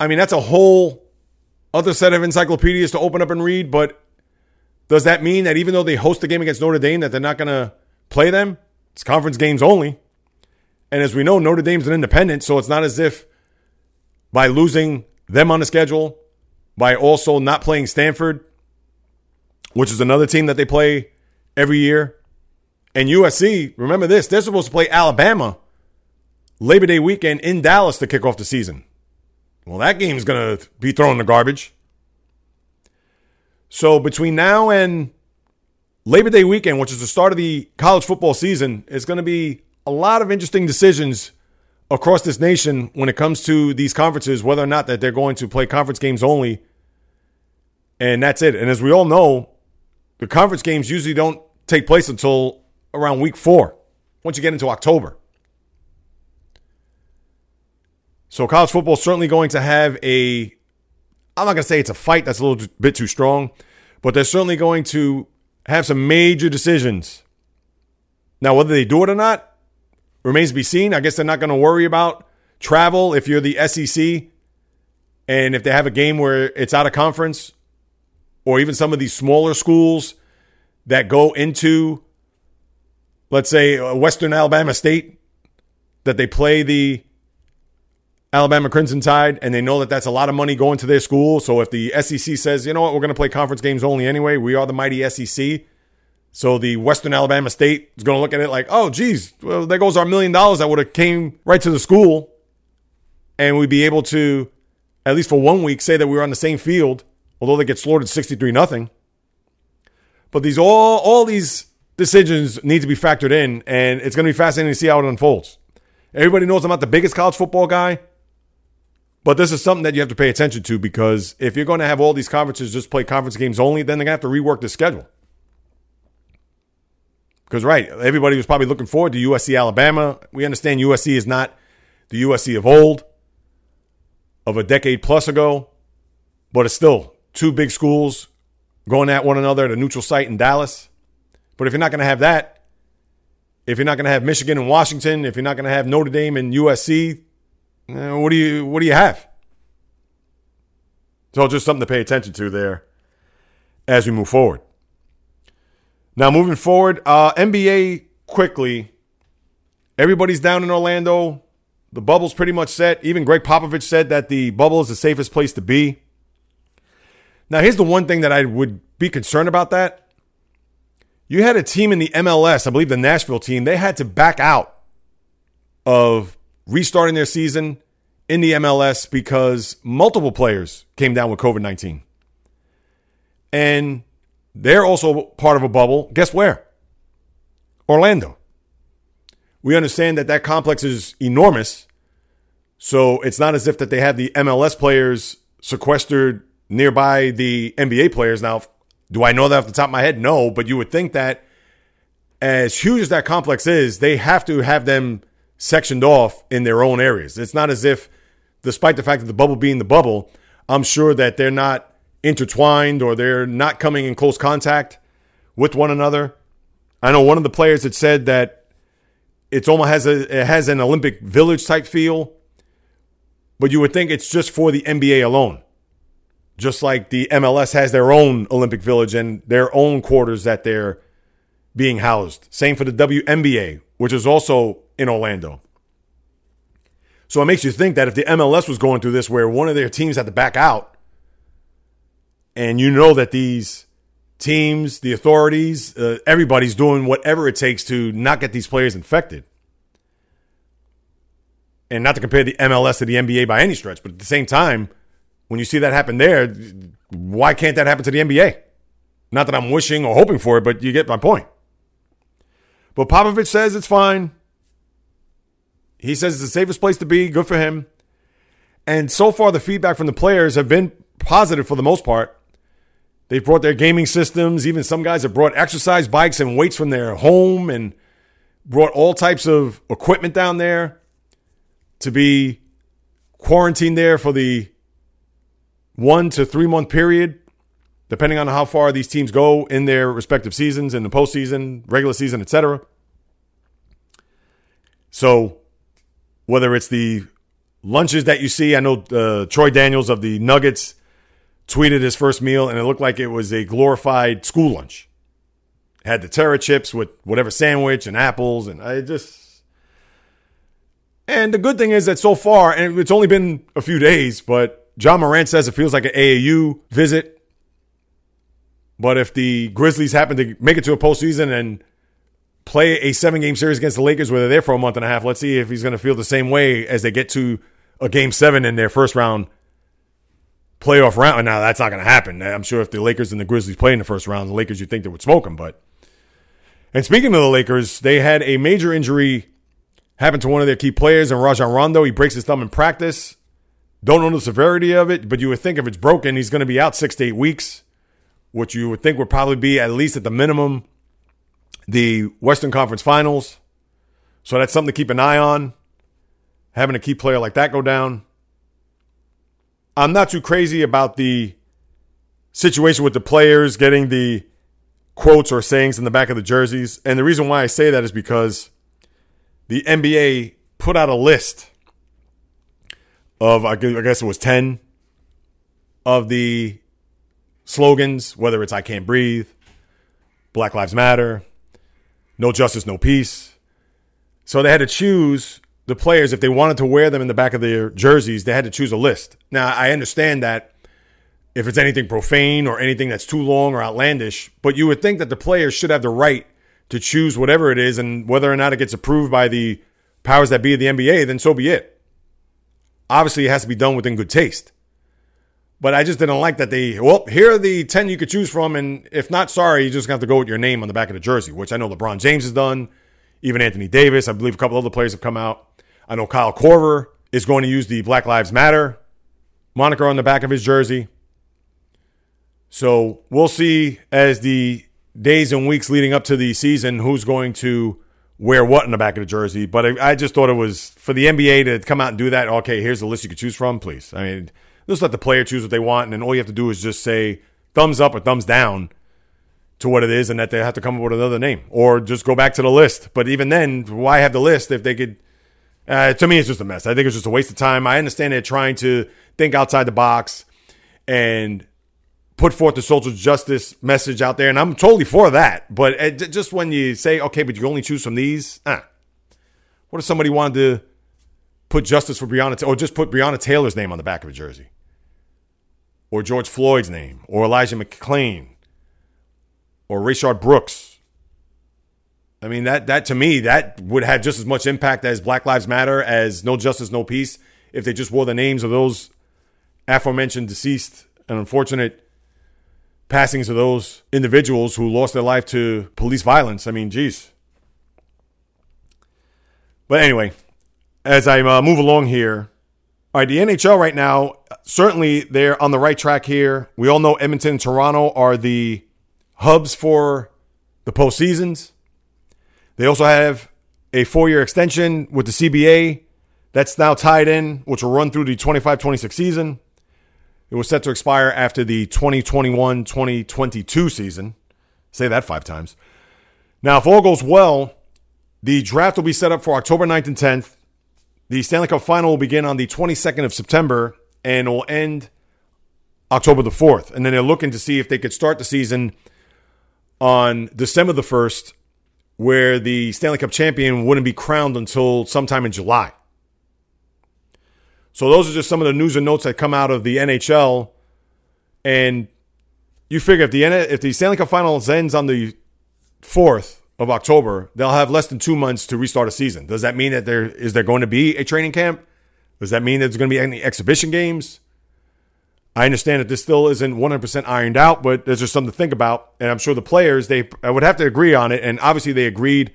I mean, that's a whole other set of encyclopedias to open up and read, but does that mean that even though they host the game against Notre Dame, that they're not going to play them? It's conference games only. And as we know, Notre Dame's an independent, so it's not as if by losing them on the schedule, by also not playing Stanford, which is another team that they play every year. And USC, remember this, they're supposed to play Alabama Labor Day weekend in Dallas to kick off the season. Well, that game's going to be thrown in the garbage. So between now and Labor Day weekend, which is the start of the college football season, it's going to be a lot of interesting decisions across this nation when it comes to these conferences, whether or not that they're going to play conference games only. And that's it. And as we all know, the conference games usually don't take place until around week four, once you get into October. So college football is certainly going to have a, I'm not going to say it's a fight, that's a little bit too strong, but they're certainly going to have some major decisions. Now, whether they do it or not, remains to be seen. I guess they're not going to worry about travel if you're the SEC and if they have a game where it's out of conference or even some of these smaller schools that go into, let's say, uh, Western Alabama State, that they play the Alabama Crimson Tide and they know that that's a lot of money going to their school. So if the SEC says, you know what, we're going to play conference games only anyway, we are the mighty SEC so the Western Alabama State is going to look at it like, oh, geez, well, there goes our million dollars that would have came right to the school, and we'd be able to, at least for one week, say that we were on the same field, although they get slaughtered sixty three nothing. But these all all these decisions need to be factored in, and it's going to be fascinating to see how it unfolds. Everybody knows I'm not the biggest college football guy, but this is something that you have to pay attention to because if you're going to have all these conferences just play conference games only, then they're going to have to rework the schedule. Because, right, everybody was probably looking forward to USC Alabama. We understand USC is not the USC of old, of a decade plus ago, but it's still two big schools going at one another at a neutral site in Dallas. But if you're not going to have that, if you're not going to have Michigan and Washington, if you're not going to have Notre Dame and USC, eh, what do you what do you have? So just something to pay attention to there as we move forward. Now, moving forward, uh, NBA quickly. Everybody's down in Orlando. The bubble's pretty much set. Even Gregg Popovich said that the bubble is the safest place to be. Now, here's the one thing that I would be concerned about that. You had a team in the MLS, I believe the Nashville team, they had to back out of restarting their season in the MLS because multiple players came down with COVID 19. And they're also part of a bubble. Guess where? Orlando. We understand that that complex is enormous. So it's not as if that they have the MLS players sequestered nearby the NBA players. Now, do I know that off the top of my head? No, but you would think that as huge as that complex is, they have to have them sectioned off in their own areas. It's not as if, despite the fact that the bubble being the bubble, I'm sure that they're not intertwined or they're not coming in close contact with one another. I know one of the players had said that it's almost has a it has an Olympic village type feel, but you would think it's just for the NBA alone. Just like the MLS has their own Olympic village and their own quarters that they're being housed. Same for the WNBA, which is also in Orlando. So it makes you think that if the MLS was going through this where one of their teams had to back out, and you know that these teams, the authorities, uh, everybody's doing whatever it takes to not get these players infected. And not to compare the MLS to the NBA by any stretch, but at the same time, when you see that happen there, why can't that happen to the NBA? Not that I'm wishing or hoping for it, but you get my point. But Popovich says it's fine. He says it's the safest place to be. Good for him. And so far, the feedback from the players have been positive for the most part. They've brought their gaming systems. Even some guys have brought exercise bikes and weights from their home and brought all types of equipment down there to be quarantined there for the one to three month period, depending on how far these teams go in their respective seasons, in the postseason, regular season, etc. So, whether it's the lunches that you see, I know uh, Troy Daniels of the Nuggets tweeted his first meal, and it looked like it was a glorified school lunch. Had the Terra chips with whatever sandwich and apples, and I just. And the good thing is that so far, and it's only been a few days, but Ja Morant says it feels like an AAU visit. But if the Grizzlies happen to make it to a postseason and play a seven game series against the Lakers where they're there for a month and a half, let's see if he's going to feel the same way as they get to a game seven in their first round playoff round. Now that's not going to happen. I'm sure if the Lakers and the Grizzlies play in the first round, the Lakers you'd think they would smoke them. But and speaking of the Lakers, they had a major injury happen to one of their key players, and Rajon Rondo. He breaks his thumb in practice. Don't know the severity of it, but you would think if it's broken, he's going to be out six to eight weeks, which you would think would probably be at least at the minimum the Western Conference Finals. So that's something to keep an eye on. Having a key player like that go down. I'm not too crazy about the situation with the players getting the quotes or sayings in the back of the jerseys. And the reason why I say that is because the NBA put out a list of, I guess it was 10 of the slogans, whether it's I Can't Breathe, Black Lives Matter, No Justice, No Peace. So they had to choose the players, if they wanted to wear them in the back of their jerseys, they had to choose a list. Now, I understand that if it's anything profane or anything that's too long or outlandish, but you would think that the players should have the right to choose whatever it is, and whether or not it gets approved by the powers that be of the NBA, then so be it. Obviously, it has to be done within good taste. But I just didn't like that they, well, here are the 10 you could choose from, and if not, sorry, you just have to go with your name on the back of the jersey, which I know LeBron James has done. Even Anthony Davis, I believe a couple other players have come out. I know Kyle Korver is going to use the Black Lives Matter moniker on the back of his jersey. So we'll see as the days and weeks leading up to the season who's going to wear what in the back of the jersey. But I, just thought it was for the NBA to come out and do that. Okay, here's the list you could choose from, please. I mean, just let the player choose what they want, and then all you have to do is just say thumbs up or thumbs down to what it is, and that they have to come up with another name or just go back to the list. But even then, why have the list if they could uh, to me, it's just a mess. I think it's just a waste of time. I understand they're trying to think outside the box and put forth the social justice message out there, and I'm totally for that. But just when you say, okay, but you only choose from these, ah. What if somebody wanted to put justice for Breonna, or just put Breonna Taylor's name on the back of a jersey? Or George Floyd's name, or Elijah McClain, or Rayshard Brooks, I mean that that to me that would have just as much impact as Black Lives Matter as No Justice No Peace if they just wore the names of those aforementioned deceased and unfortunate passings of those individuals who lost their life to police violence. I mean, geez. But anyway, as I uh, move along here, all right, the NHL right now, certainly they're on the right track here. We all know Edmonton and Toronto are the hubs for the postseasons. They also have a four year extension with the CBA that's now tied in, which will run through the 25 26 season. It was set to expire after the 2021 2022 season. Say that five times. Now, if all goes well, the draft will be set up for October 9th and 10th. The Stanley Cup final will begin on the 22nd of September and will end October the 4th. And then they're looking to see if they could start the season on December the 1st where the Stanley Cup champion wouldn't be crowned until sometime in July. So those are just some of the news and notes that come out of the NHL. And you figure if the if the Stanley Cup Finals ends on the fourth of October, they'll have less than two months to restart a season. Does that mean that there is there going to be a training camp? Does that mean that there's going to be any exhibition games? I understand that this still isn't 100% ironed out, but there's just something to think about. And I'm sure the players, they I would have to agree on it. And obviously, they agreed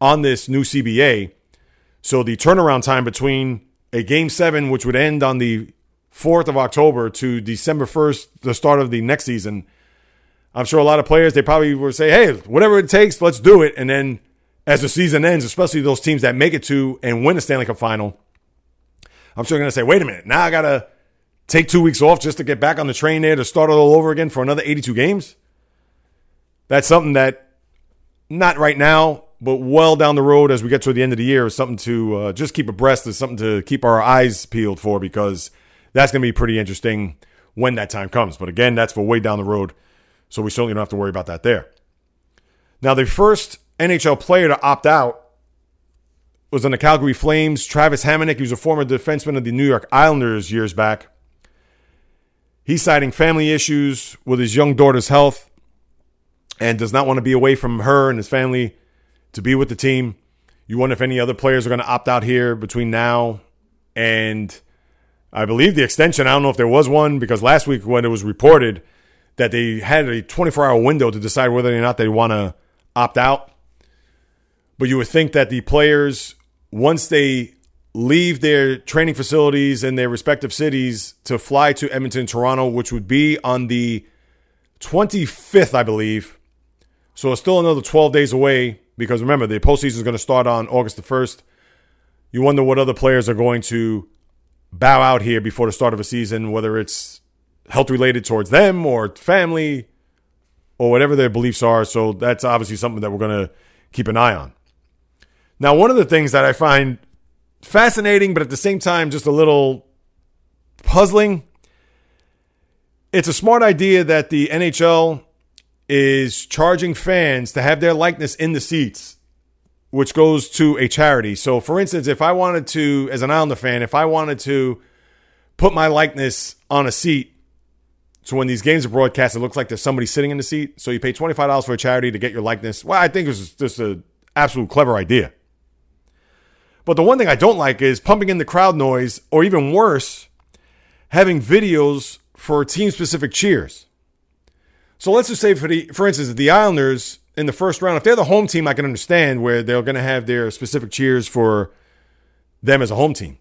on this new CBA. So the turnaround time between a game seven, which would end on the 4th of October, to December 1st, the start of the next season, I'm sure a lot of players, they probably will say, hey, whatever it takes, let's do it. And then as the season ends, especially those teams that make it to and win the Stanley Cup final, I'm sure going to say, wait a minute, now I got to take two weeks off just to get back on the train there to start it all over again for another 82 games. That's something that, not right now, but well down the road as we get to the end of the year, is something to uh, just keep abreast, is something to keep our eyes peeled for because that's going to be pretty interesting when that time comes. But again, that's for way down the road. So we certainly don't have to worry about that there. Now, the first NHL player to opt out was on the Calgary Flames, Travis Hamonic. He was a former defenseman of the New York Islanders years back. He's citing family issues with his young daughter's health and does not want to be away from her and his family to be with the team. You wonder if any other players are going to opt out here between now and I believe the extension. I don't know if there was one because last week when it was reported that they had a 24 hour window to decide whether or not they want to opt out. But you would think that the players, once they leave their training facilities in their respective cities to fly to Edmonton, Toronto, which would be on the 25th, I believe. So it's still another 12 days away because remember, the postseason is going to start on August the 1st. You wonder what other players are going to bow out here before the start of a season, whether it's health related towards them or family or whatever their beliefs are. So that's obviously something that we're going to keep an eye on. Now, one of the things that I find fascinating, but at the same time, just a little puzzling. It's a smart idea that the NHL is charging fans to have their likeness in the seats, which goes to a charity. So, for instance, if I wanted to, as an Islander fan, if I wanted to put my likeness on a seat so when these games are broadcast, it looks like there's somebody sitting in the seat. So you pay $25 for a charity to get your likeness. Well, I think it was just an absolute clever idea. But the one thing I don't like is pumping in the crowd noise, or even worse, having videos for team specific cheers. So let's just say, for, the, for instance, the Islanders in the first round, if they're the home team, I can understand where they're going to have their specific cheers for them as a home team.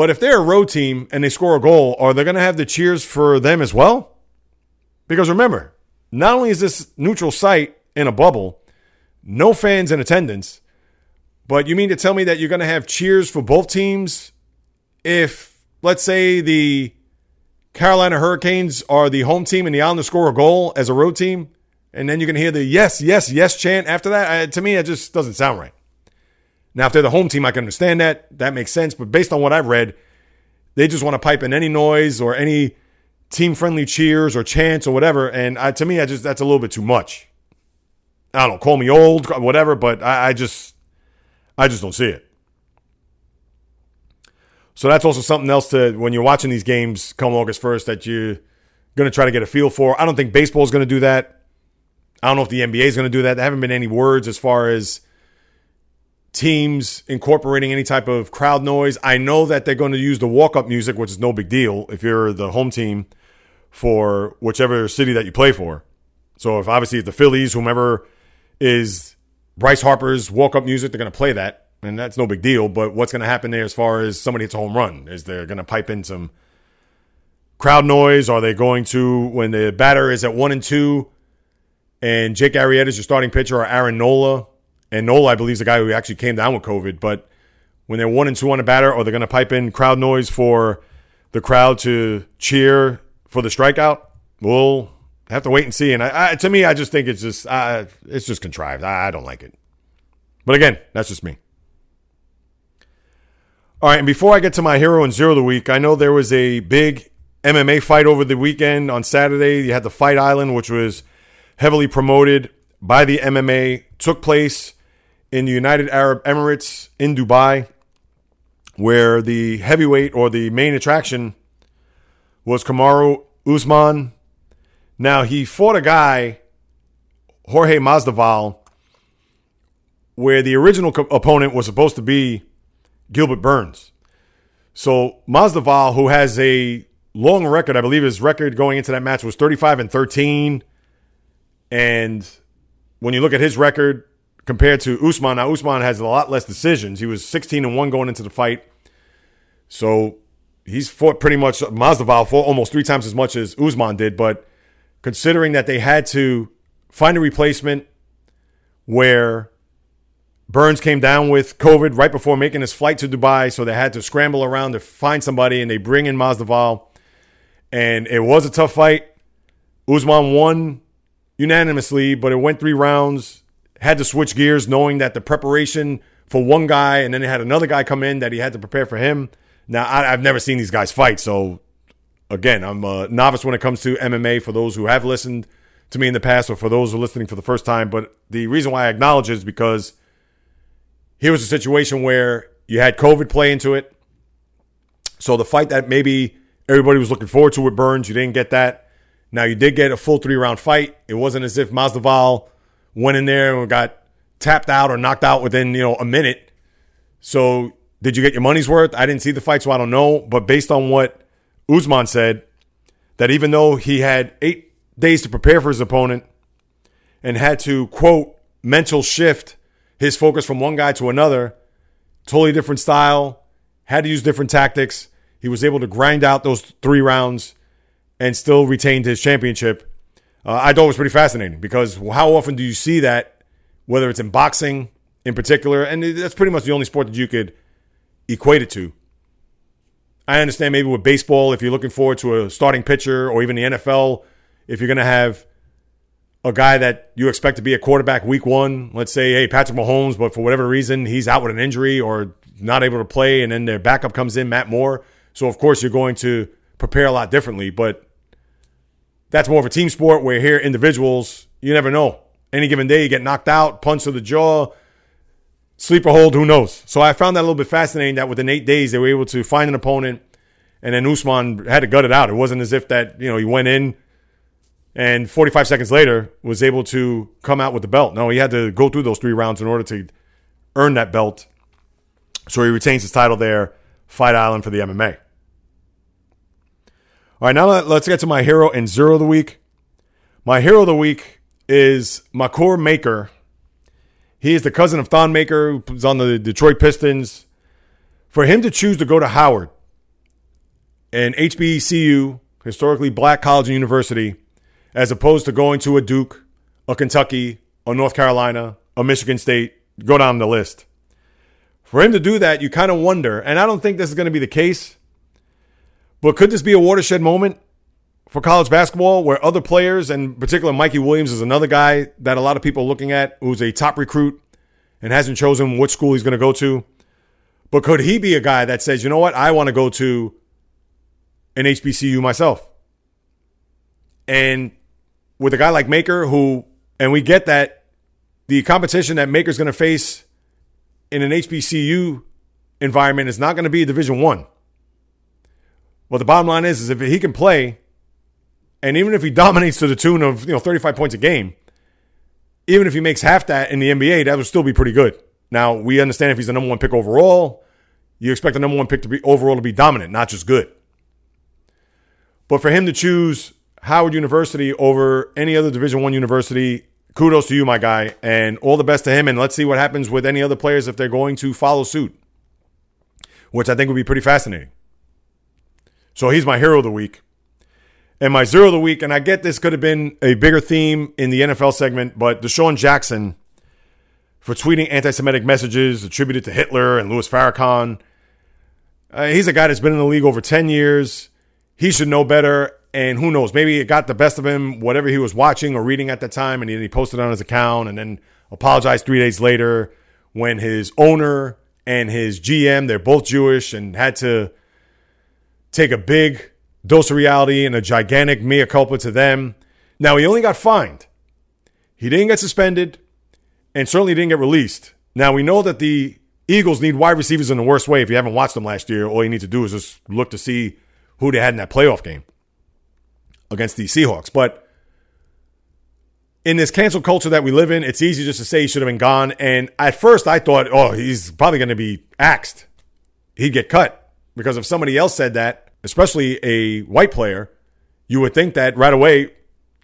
But if they're a road team and they score a goal, are they going to have the cheers for them as well? Because remember, not only is this neutral site in a bubble, no fans in attendance, but you mean to tell me that you're going to have cheers for both teams if, let's say, the Carolina Hurricanes are the home team and the Islanders score a goal as a road team, and then you can hear the yes, yes, yes chant after that? I, to me, it just doesn't sound right. Now, if they're the home team, I can understand that. That makes sense. But based on what I've read, they just want to pipe in any noise or any team friendly cheers or chants or whatever. And I, to me, I just that's a little bit too much. I don't know, call me old, whatever, but I, I just I just don't see it. So that's also something else to when you're watching these games come August 1st that you're going to try to get a feel for. I don't think baseball is going to do that. I don't know if the NBA is going to do that. There haven't been any words as far as teams incorporating any type of crowd noise. I know that they're going to use the walk up music, which is no big deal if you're the home team for whichever city that you play for. So if obviously if the Phillies, whomever is Bryce Harper's walk up music, they're going to play that. And that's no big deal. But what's going to happen there as far as somebody hits a home run? Is they're going to pipe in some crowd noise? Are they going to, when the batter is at one and two and Jake Arrieta is your starting pitcher or Aaron Nola, and Nola, I believe, is the guy who actually came down with COVID. But when they're one and two on a batter, are they going to pipe in crowd noise for the crowd to cheer for the strikeout? We'll have to wait and see. And I, I, to me, I just think it's just uh, it's just contrived. I, I don't like it. But again, that's just me. All right, and before I get to my hero and zero of the week, I know there was a big MMA fight over the weekend on Saturday. You had the Fight Island, which was heavily promoted by the MMA, took place in the United Arab Emirates in Dubai, where the heavyweight or the main attraction was Kamaru Usman. Now, he fought a guy, Jorge Masvidal, where the original co- opponent was supposed to be Gilbert Burns. So, Masvidal, who has a long record, I believe his record going into that match was 35 and 13. And when you look at his record, compared to Usman. Now Usman has a lot less decisions. He was 16 and one going into the fight, so he's fought pretty much Masvidal fought almost three times as much as Usman did. But considering that they had to find a replacement where Burns came down with COVID right before making his flight to Dubai, so they had to scramble around to find somebody, and they bring in Masvidal, and it was a tough fight. Usman won unanimously, but it went three rounds. Had to switch gears, knowing that the preparation for one guy, and then they had another guy come in that he had to prepare for him. Now I, have never seen these guys fight, so again, I'm a novice when it comes to MMA. For those who have listened to me in the past, or for those who are listening for the first time, but the reason why I acknowledge is because here was a situation where you had COVID play into it. So the fight that maybe everybody was looking forward to with Burns, you didn't get that. Now you did get a full three round fight. It wasn't as if Masvidal went in there and got tapped out or knocked out within you know a minute. So did you get your money's worth? I didn't see the fight, so I don't know. But based on what Usman said, that even though he had eight days to prepare for his opponent and had to quote mental shift his focus from one guy to another, totally different style, had to use different tactics. He was able to grind out those three rounds and still retained his championship. Uh, I thought it was pretty fascinating because how often do you see that, whether it's in boxing in particular, and that's pretty much the only sport that you could equate it to. I understand maybe with baseball, if you're looking forward to a starting pitcher, or even the NFL, if you're going to have a guy that you expect to be a quarterback week one, let's say, hey, Patrick Mahomes, but for whatever reason, he's out with an injury or not able to play, and then their backup comes in, Matt Moore. So, of course, you're going to prepare a lot differently. But that's more of a team sport where here, individuals, you never know. Any given day, you get knocked out, punch to the jaw, sleeper hold, who knows? So, I found that a little bit fascinating that within eight days, they were able to find an opponent, and then Usman had to gut it out. It wasn't as if that, you know, he went in and 45 seconds later was able to come out with the belt. No, he had to go through those three rounds in order to earn that belt. So he retains his title there, Fight Island for the MMA. All right, now let's get to my hero and zero of the week. My hero of the week is Makur Maker. He is the cousin of Thon Maker, who's on the Detroit Pistons. For him to choose to go to Howard, an HBCU, historically black college and university, as opposed to going to a Duke, a Kentucky, a North Carolina, a Michigan State, go down the list. For him to do that, you kind of wonder, and I don't think this is going to be the case, but could this be a watershed moment for college basketball where other players, and particular Mikey Williams is another guy that a lot of people are looking at who's a top recruit and hasn't chosen which school he's going to go to? But could he be a guy that says, you know what, I want to go to an HBCU myself? And with a guy like Maker, who, and we get that the competition that Maker's going to face in an HBCU environment is not going to be Division One. Well, the bottom line is, is if he can play, and even if he dominates to the tune of you know 35 points a game, even if he makes half that in the NBA, that would still be pretty good. Now we understand if he's the number one pick overall, you expect the number one pick to be overall to be dominant, not just good. But for him to choose Howard University over any other Division One university. Kudos to you, my guy, and all the best to him. And let's see what happens with any other players if they're going to follow suit, which I think would be pretty fascinating. So he's my hero of the week. And my zero of the week, and I get this could have been a bigger theme in the NFL segment, but DeSean Jackson for tweeting anti Semitic messages attributed to Hitler and Louis Farrakhan. Uh, he's a guy that's been in the league over 10 years. He should know better. And who knows? Maybe it got the best of him, whatever he was watching or reading at the time, and he, he posted on his account and then apologized three days later when his owner and his GM, they're both Jewish, and had to take a big dose of reality and a gigantic mea culpa to them. Now, he only got fined. He didn't get suspended and certainly didn't get released. Now, we know that the Eagles need wide receivers in the worst way. If you haven't watched them last year, all you need to do is just look to see who they had in that playoff game against the Seahawks. But in this cancel culture that we live in, it's easy just to say he should have been gone. And at first, I thought, oh, he's probably going to be axed. He'd get cut because if somebody else said that, especially a white player, you would think that right away,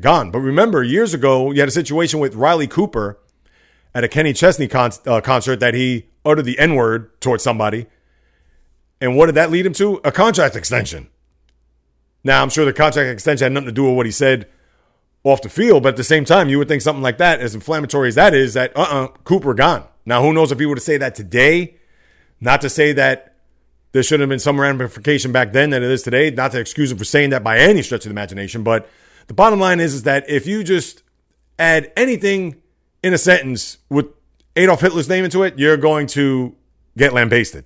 gone. But remember, years ago, you had a situation with Riley Cooper at a Kenny Chesney con- uh, concert that he uttered the N word towards somebody. And what did that lead him to? A contract extension. Now, I'm sure the contract extension had nothing to do with what he said off the field. But at the same time, you would think something like that, as inflammatory as that is, that uh uh Cooper gone. Now, who knows if he would have said that today? Not to say that there should have been some ramification back then that it is today. Not to excuse him for saying that by any stretch of the imagination. But the bottom line is, is that if you just add anything in a sentence with Adolf Hitler's name into it, you're going to get lambasted.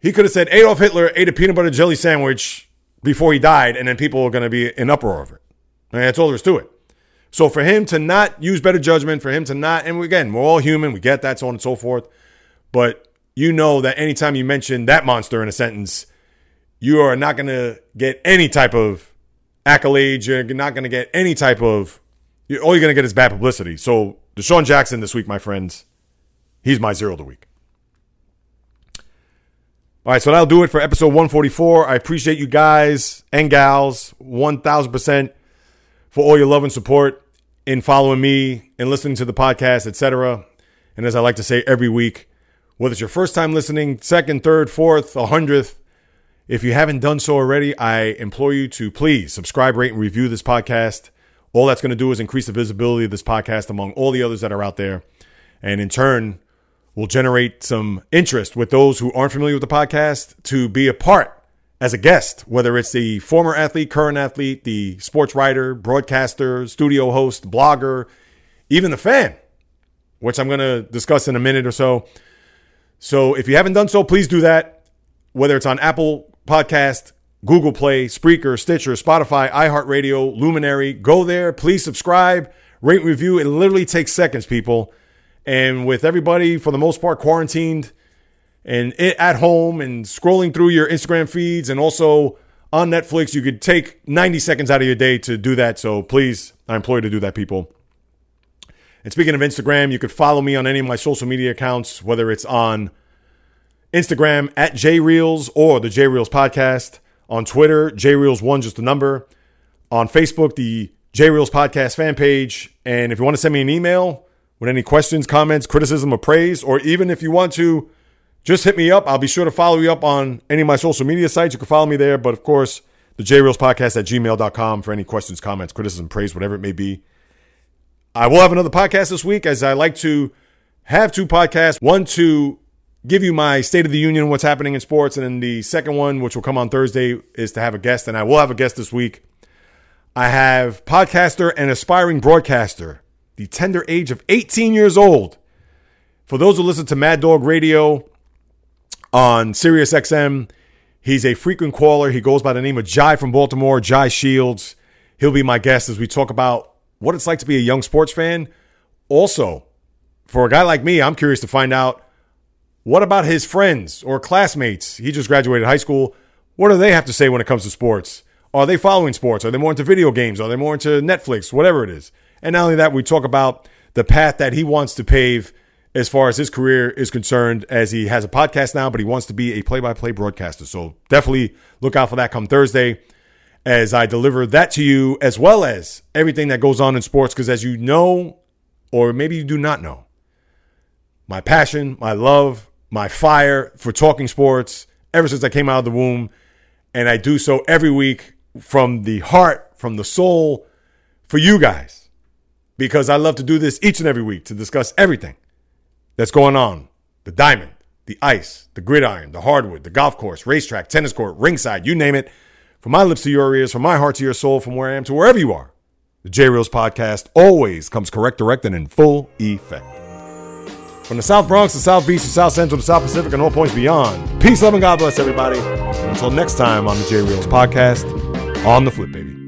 He could have said Adolf Hitler ate a peanut butter jelly sandwich before he died, and then people are going to be in uproar over it. And that's all there is to it. So for him to not use better judgment, for him to not, and again, we're all human, we get that, so on and so forth. But you know that anytime you mention that monster in a sentence, you are not going to get any type of accolades. You're not going to get any type of, all you're going to get is bad publicity. So DeSean Jackson this week, my friends, he's my zero of the week. All right, so that'll do it for episode 144. I appreciate you guys and gals 1000% for all your love and support in following me and listening to the podcast, etc. And as I like to say every week, whether it's your first time listening, second, third, fourth, a hundredth, if you haven't done so already, I implore you to please subscribe, rate, and review this podcast. All that's going to do is increase the visibility of this podcast among all the others that are out there. And in turn, will generate some interest with those who aren't familiar with the podcast to be a part as a guest, whether it's the former athlete, current athlete, the sports writer, broadcaster, studio host, blogger, even the fan, which I'm going to discuss in a minute or so. So if you haven't done so, please do that. Whether it's on Apple Podcast, Google Play, Spreaker, Stitcher, Spotify, iHeartRadio, Luminary, go there. Please subscribe, rate, review. It literally takes seconds, people. And with everybody, for the most part, quarantined and at home and scrolling through your Instagram feeds and also on Netflix, you could take 90 seconds out of your day to do that. So please, I implore you to do that, people. And speaking of Instagram, you could follow me on any of my social media accounts, whether it's on Instagram at JReels or the JReels podcast, on Twitter, JReels1, just a number, on Facebook, the JReels podcast fan page. And if you want to send me an email, with any questions, comments, criticism, or praise, or even if you want to just hit me up. I'll be sure to follow you up on any of my social media sites. You can follow me there. But of course, the JReels podcast at gmail.com for any questions, comments, criticism, praise, whatever it may be. I will have another podcast this week as I like to have two podcasts. One to give you my state of the union, what's happening in sports. And then the second one, which will come on Thursday, is to have a guest. And I will have a guest this week. I have podcaster and aspiring broadcaster the tender age of 18 years old. For those who listen to Mad Dog Radio on Sirius XM, he's a frequent caller. He goes by the name of Jai from Baltimore, Jai Shields. He'll be my guest as we talk about what it's like to be a young sports fan. Also, for a guy like me, I'm curious to find out what about his friends or classmates? He just graduated high school. What do they have to say when it comes to sports? Are they following sports? Are they more into video games? Are they more into Netflix? Whatever it is. And not only that, we talk about the path that he wants to pave as far as his career is concerned, as he has a podcast now, but he wants to be a play by play broadcaster. So definitely look out for that come Thursday as I deliver that to you, as well as everything that goes on in sports. Because as you know, or maybe you do not know, my passion, my love, my fire for talking sports ever since I came out of the womb. And I do so every week from the heart, from the soul, for you guys because I love to do this each and every week to discuss everything that's going on the diamond, the ice, the gridiron, the hardwood, the golf course, racetrack, tennis court, ringside, you name it. From my lips to your ears, from my heart to your soul, from where I am to wherever you are. The J Reels podcast always comes correct, direct, and in full effect. From the South Bronx to South Beach to South Central to South Pacific and all points beyond. Peace, love, and God bless everybody. And until next time on the J Reels podcast, on the flip, baby.